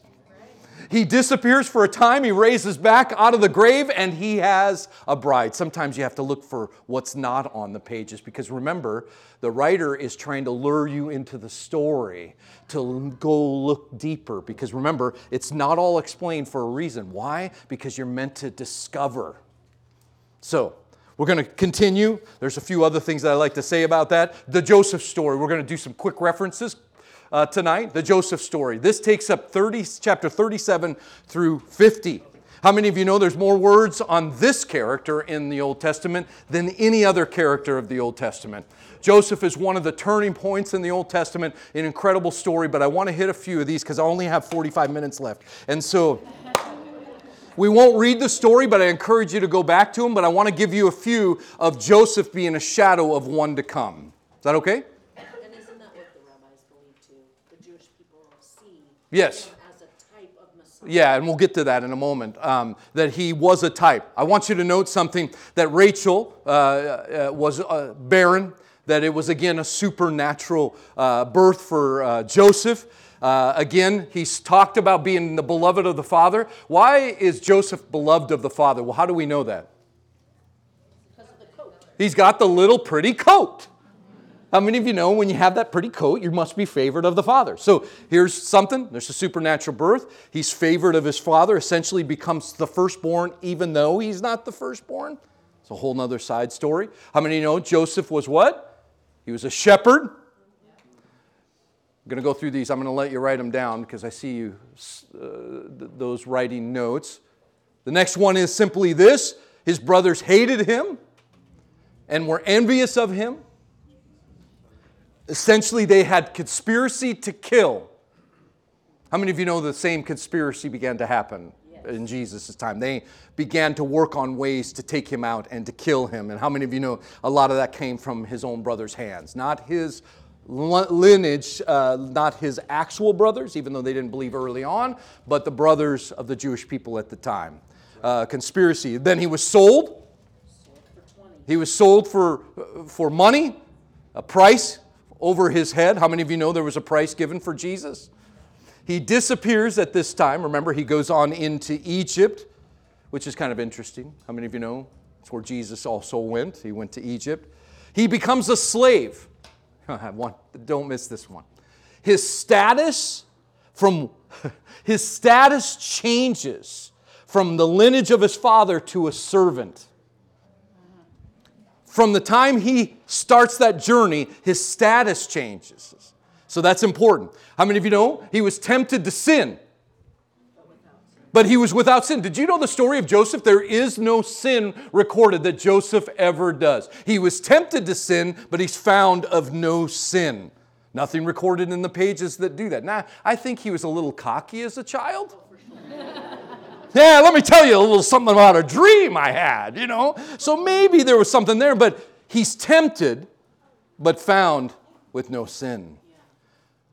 He disappears for a time, he raises back out of the grave, and he has a bride. Sometimes you have to look for what's not on the pages because remember, the writer is trying to lure you into the story to go look deeper because remember, it's not all explained for a reason. Why? Because you're meant to discover. So, we're going to continue. There's a few other things that I like to say about that. The Joseph story, we're going to do some quick references uh, tonight. The Joseph story. This takes up 30, chapter 37 through 50. How many of you know there's more words on this character in the Old Testament than any other character of the Old Testament? Joseph is one of the turning points in the Old Testament, an incredible story, but I want to hit a few of these because I only have 45 minutes left. And so we won't read the story, but I encourage you to go back to them. But I want to give you a few of Joseph being a shadow of one to come. Is that okay? And isn't that what the rabbis believe too? The Jewish people see Yes. Yeah, and we'll get to that in a moment. Um, that he was a type. I want you to note something that Rachel uh, uh, was uh, barren, that it was again a supernatural uh, birth for uh, Joseph. Uh, again, he's talked about being the beloved of the Father. Why is Joseph beloved of the Father? Well, how do we know that? Because of the coat. He's got the little pretty coat. How many of you know when you have that pretty coat, you must be favored of the Father? So here's something there's a supernatural birth. He's favored of his Father, essentially becomes the firstborn, even though he's not the firstborn. It's a whole nother side story. How many of you know Joseph was what? He was a shepherd. I'm going to go through these. I'm going to let you write them down because I see you, uh, th- those writing notes. The next one is simply this his brothers hated him and were envious of him. Essentially, they had conspiracy to kill. How many of you know the same conspiracy began to happen in Jesus' time? They began to work on ways to take him out and to kill him. And how many of you know a lot of that came from his own brother's hands? Not his lineage, uh, not his actual brothers, even though they didn't believe early on, but the brothers of the Jewish people at the time. Uh, conspiracy. Then he was sold. He was sold for, for money, a price over his head. How many of you know there was a price given for Jesus? He disappears at this time. Remember, he goes on into Egypt, which is kind of interesting. How many of you know? It's where Jesus also went. He went to Egypt. He becomes a slave. Don't miss this one. His status from his status changes from the lineage of his father to a servant. From the time he starts that journey, his status changes. So that's important. How many of you know he was tempted to sin? But he was without sin. Did you know the story of Joseph? There is no sin recorded that Joseph ever does. He was tempted to sin, but he's found of no sin. Nothing recorded in the pages that do that. Now, I think he was a little cocky as a child. Yeah, let me tell you a little something about a dream I had, you know. So maybe there was something there, but he's tempted, but found with no sin.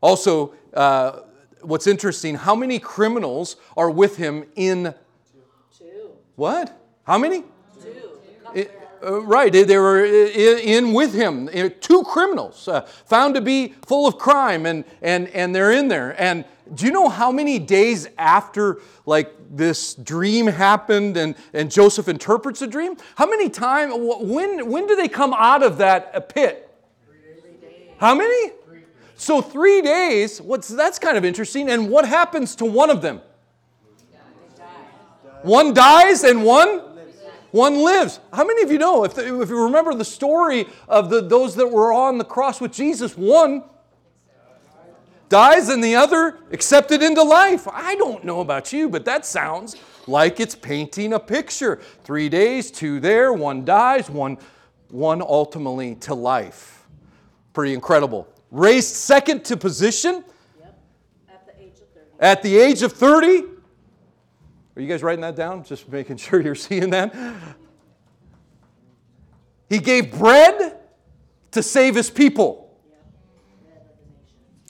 Also, uh, what's interesting, how many criminals are with him in Two. what? How many? Two. I- uh, right, they were in with him. Uh, Two criminals uh, found to be full of crime, and, and, and they're in there. And do you know how many days after like this dream happened and, and Joseph interprets the dream? How many time? When when do they come out of that uh, pit? How many? So three days. What's that's kind of interesting. And what happens to one of them? One dies and one one lives. How many of you know, if, if you remember the story of the, those that were on the cross with Jesus, one dies and the other accepted into life. I don't know about you, but that sounds like it's painting a picture. Three days, two there, one dies, one, one ultimately to life. Pretty incredible. Raised second to position Yep. At the age of 30. at the age of 30. Are you guys writing that down? Just making sure you're seeing that. He gave bread to to save his people.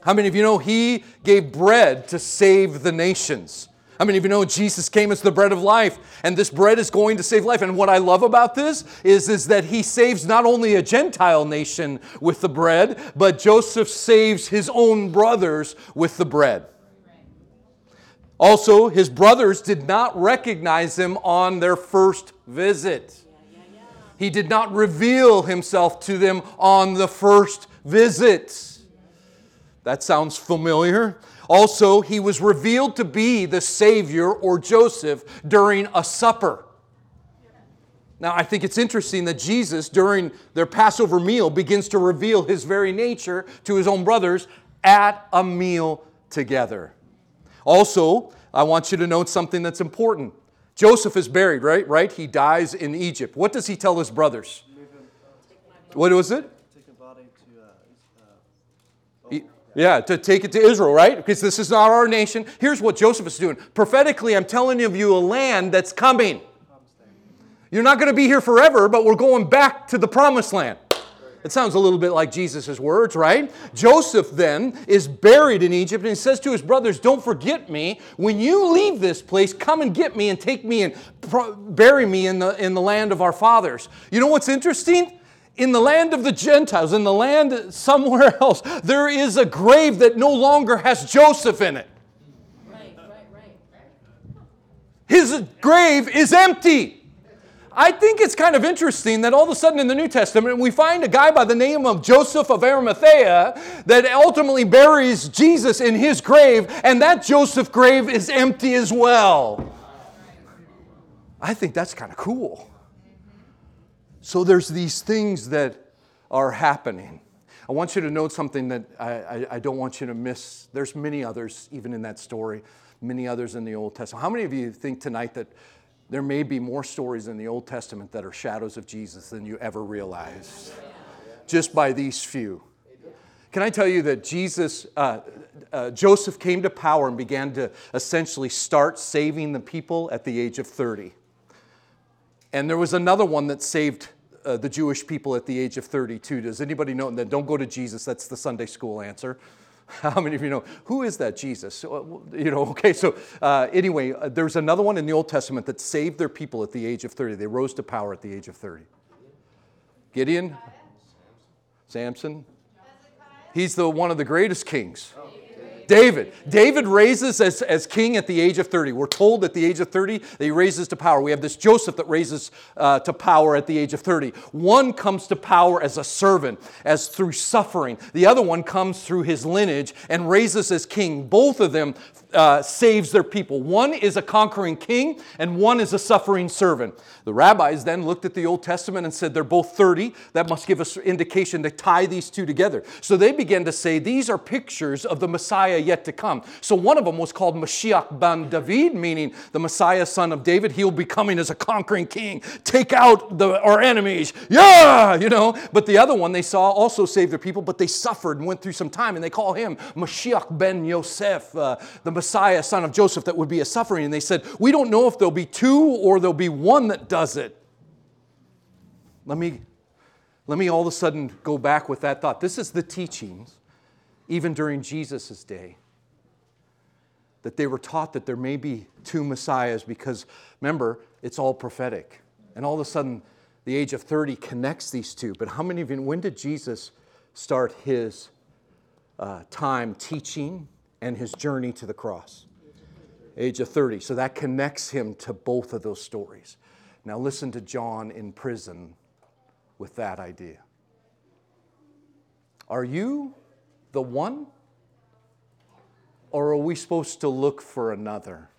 How many of you know he gave bread to save the nations? How many of you know Jesus came as the bread of life, and this bread is going to save life? And what I love about this is, is that he saves not only a Gentile nation with the bread, but Joseph saves his own brothers with the bread. Also, his brothers did not recognize him on their first visit. He did not reveal himself to them on the first visit. That sounds familiar. Also, he was revealed to be the Savior or Joseph during a supper. Now, I think it's interesting that Jesus, during their Passover meal, begins to reveal his very nature to his own brothers at a meal together. Also, I want you to note something that's important. Joseph is buried, right? Right? He dies in Egypt. What does he tell his brothers? What was it? He- Yeah, to take it to Israel, right? Because this is not our nation. Here's what Joseph is doing. Prophetically, I'm telling you a land that's coming. You're not going to be here forever, but we're going back to the promised land. It sounds a little bit like Jesus' words, right? Joseph then is buried in Egypt and he says to his brothers, Don't forget me. When you leave this place, come and get me and take me and bury me in the, in the land of our fathers. You know what's interesting? In the land of the Gentiles, in the land somewhere else, there is a grave that no longer has Joseph in it. His grave is empty. I think it's kind of interesting that all of a sudden in the New Testament we find a guy by the name of Joseph of Arimathea that ultimately buries Jesus in his grave, and that Joseph grave is empty as well. I think that's kind of cool. So there's these things that are happening. I want you to note something that I, I, I don't want you to miss. There's many others, even in that story, many others in the Old Testament. How many of you think tonight that there may be more stories in the Old Testament that are shadows of Jesus than you ever realized? Just by these few. Can I tell you that Jesus, uh, uh, Joseph came to power and began to essentially start saving the people at the age of 30. And there was another one that saved uh, the Jewish people at the age of 32. Does anybody know? And then don't go to Jesus, that's the Sunday school answer. How many of you know who is that Jesus? Uh, You know, okay. So uh, anyway, uh, there's another one in the Old Testament that saved their people at the age of 30. They rose to power at the age of 30. Gideon, Samson. He's the one of the greatest kings. David. David raises as, as king at the age of 30. We're told at the age of 30 that he raises to power. We have this Joseph that raises uh, to power at the age of 30. One comes to power as a servant, as through suffering. The other one comes through his lineage and raises as king. Both of them uh, saves their people. One is a conquering king, and one is a suffering servant. The rabbis then looked at the Old Testament and said they're both 30. That must give us indication to tie these two together. So they began to say these are pictures of the Messiah yet to come. So one of them was called Mashiach ben David, meaning the Messiah, son of David. He'll be coming as a conquering king, take out the, our enemies. Yeah, you know. But the other one they saw also saved their people, but they suffered and went through some time, and they call him Mashiach ben Yosef, uh, the Messiah, son of Joseph, that would be a suffering. And they said, We don't know if there'll be two or there'll be one that does it. Let me, let me all of a sudden go back with that thought. This is the teachings, even during Jesus' day, that they were taught that there may be two messiahs because, remember, it's all prophetic. And all of a sudden, the age of 30 connects these two. But how many of you, when did Jesus start his uh, time teaching and his journey to the cross? Age of 30. So that connects him to both of those stories. Now, listen to John in prison with that idea. Are you the one? Or are we supposed to look for another?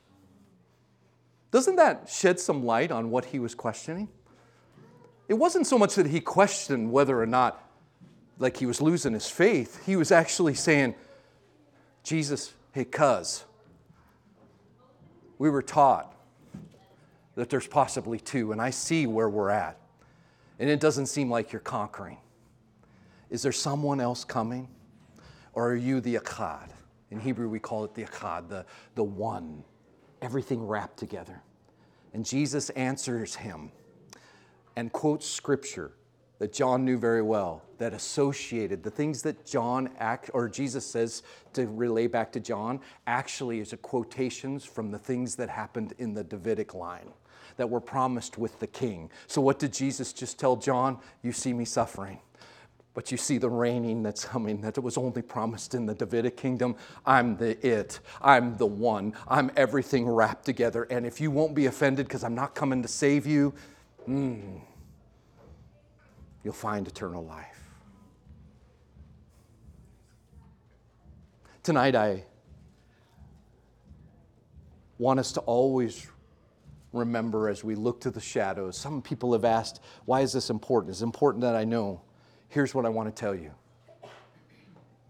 Doesn't that shed some light on what he was questioning? It wasn't so much that he questioned whether or not, like he was losing his faith. He was actually saying, Jesus, hey, cuz, we were taught that there's possibly two, and I see where we're at. And it doesn't seem like you're conquering. Is there someone else coming? Or are you the Echad? In Hebrew, we call it the Echad, the, the one, everything wrapped together. And Jesus answers him and quotes scripture that John knew very well that associated the things that John act or Jesus says to relay back to John actually is a quotations from the things that happened in the Davidic line that were promised with the king. So what did Jesus just tell John? You see me suffering. But you see the reigning that's coming, that was only promised in the Davidic kingdom. I'm the it. I'm the one. I'm everything wrapped together. And if you won't be offended because I'm not coming to save you, mm, you'll find eternal life. Tonight, I want us to always remember as we look to the shadows. Some people have asked, why is this important? It's important that I know. Here's what I want to tell you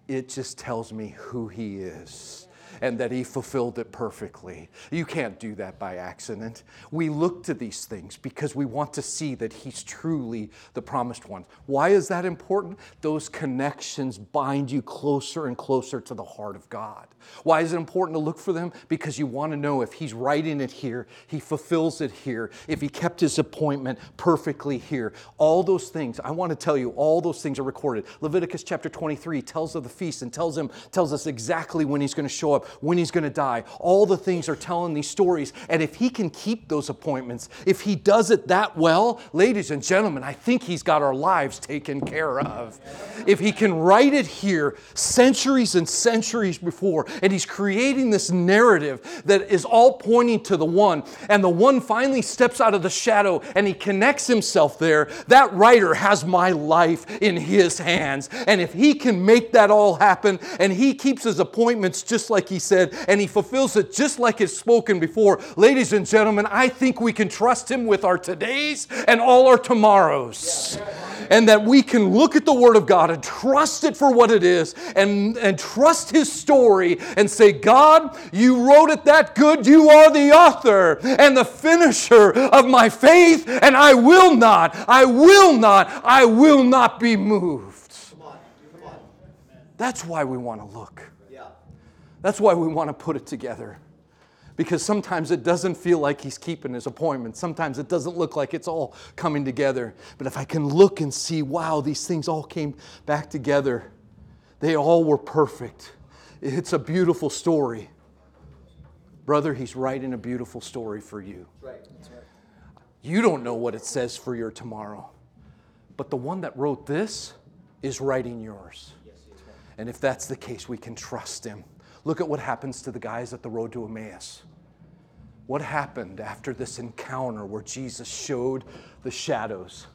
it just tells me who He is and that he fulfilled it perfectly. You can't do that by accident. We look to these things because we want to see that he's truly the promised one. Why is that important? Those connections bind you closer and closer to the heart of God. Why is it important to look for them? Because you want to know if he's writing it here, he fulfills it here, if he kept his appointment perfectly here. All those things, I want to tell you, all those things are recorded. Leviticus chapter 23 tells of the feast and tells him tells us exactly when he's going to show up when he's going to die. All the things are telling these stories. And if he can keep those appointments, if he does it that well, ladies and gentlemen, I think he's got our lives taken care of. If he can write it here centuries and centuries before, and he's creating this narrative that is all pointing to the one, and the one finally steps out of the shadow and he connects himself there, that writer has my life in his hands. And if he can make that all happen and he keeps his appointments just like he said, and he fulfills it just like it's spoken before. Ladies and gentlemen, I think we can trust him with our todays and all our tomorrows. And that we can look at the Word of God and trust it for what it is and, and trust His story and say, God, you wrote it that good. You are the author and the finisher of my faith, and I will not, I will not, I will not be moved. Come on, come on. That's why we want to look. That's why we want to put it together. Because sometimes it doesn't feel like he's keeping his appointment. Sometimes it doesn't look like it's all coming together. But if I can look and see, wow, these things all came back together, they all were perfect. It's a beautiful story. Brother, he's writing a beautiful story for you. Right. That's right. You don't know what it says for your tomorrow. But the one that wrote this is writing yours. And if that's the case, we can trust him. Look at what happens to the guys at the road to Emmaus. What happened after this encounter where Jesus showed the shadows?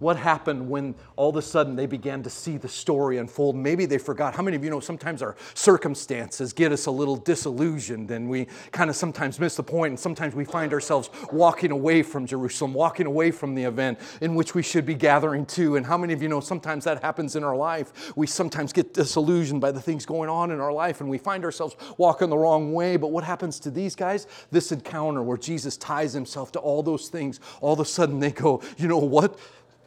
What happened when all of a sudden they began to see the story unfold? Maybe they forgot. How many of you know sometimes our circumstances get us a little disillusioned and we kind of sometimes miss the point, and sometimes we find ourselves walking away from Jerusalem, walking away from the event in which we should be gathering to. And how many of you know sometimes that happens in our life? We sometimes get disillusioned by the things going on in our life and we find ourselves walking the wrong way. But what happens to these guys? This encounter where Jesus ties himself to all those things, all of a sudden they go, you know what?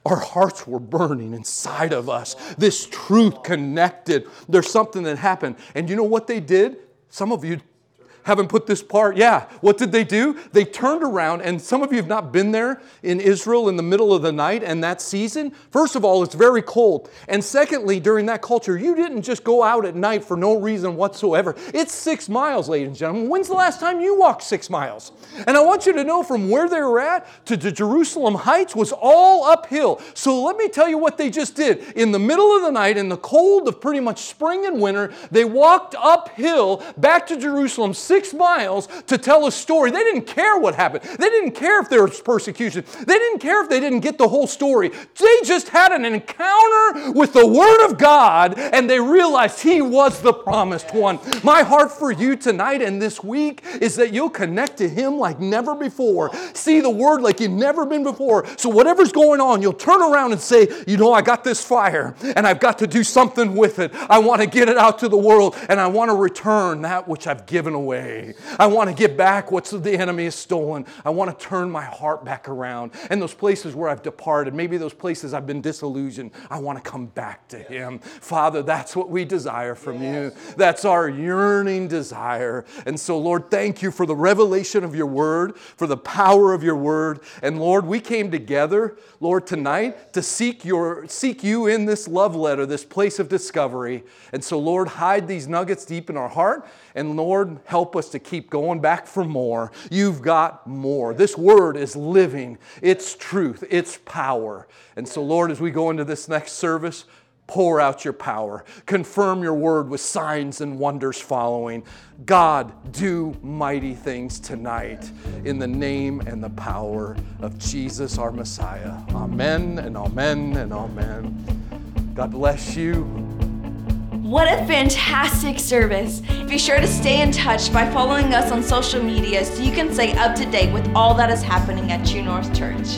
Our hearts were burning inside of us. This truth connected. There's something that happened. And you know what they did? Some of you haven't put this part. Yeah. What did they do? They turned around, and some of you have not been there in Israel in the middle of the night and that season. First of all, it's very cold. And secondly, during that culture, you didn't just go out at night for no reason whatsoever. It's six miles, ladies and gentlemen. When's the last time you walked six miles? And I want you to know from where they were at to the Jerusalem Heights was all uphill. So let me tell you what they just did. In the middle of the night, in the cold of pretty much spring and winter, they walked uphill back to Jerusalem six miles to tell a story. They didn't care what happened. They didn't care if there was persecution. They didn't care if they didn't get the whole story. They just had an encounter with the Word of God and they realized He was the promised one. My heart for you tonight and this week is that you'll connect to Him like never before. See the Word like you've never been before. So, whatever's going on, you'll turn around and say, You know, I got this fire and I've got to do something with it. I want to get it out to the world and I want to return that which I've given away. Today. I want to get back what the enemy has stolen. I want to turn my heart back around. And those places where I've departed, maybe those places I've been disillusioned, I want to come back to Him. Father, that's what we desire from you. That's our yearning desire. And so, Lord, thank you for the revelation of your word, for the power of your word. And Lord, we came together, Lord, tonight to seek your seek you in this love letter, this place of discovery. And so, Lord, hide these nuggets deep in our heart. And Lord, help us to keep going back for more. You've got more. This word is living, it's truth, it's power. And so, Lord, as we go into this next service, pour out your power. Confirm your word with signs and wonders following. God, do mighty things tonight in the name and the power of Jesus, our Messiah. Amen and amen and amen. God bless you. What a fantastic service! Be sure to stay in touch by following us on social media so you can stay up to date with all that is happening at True North Church.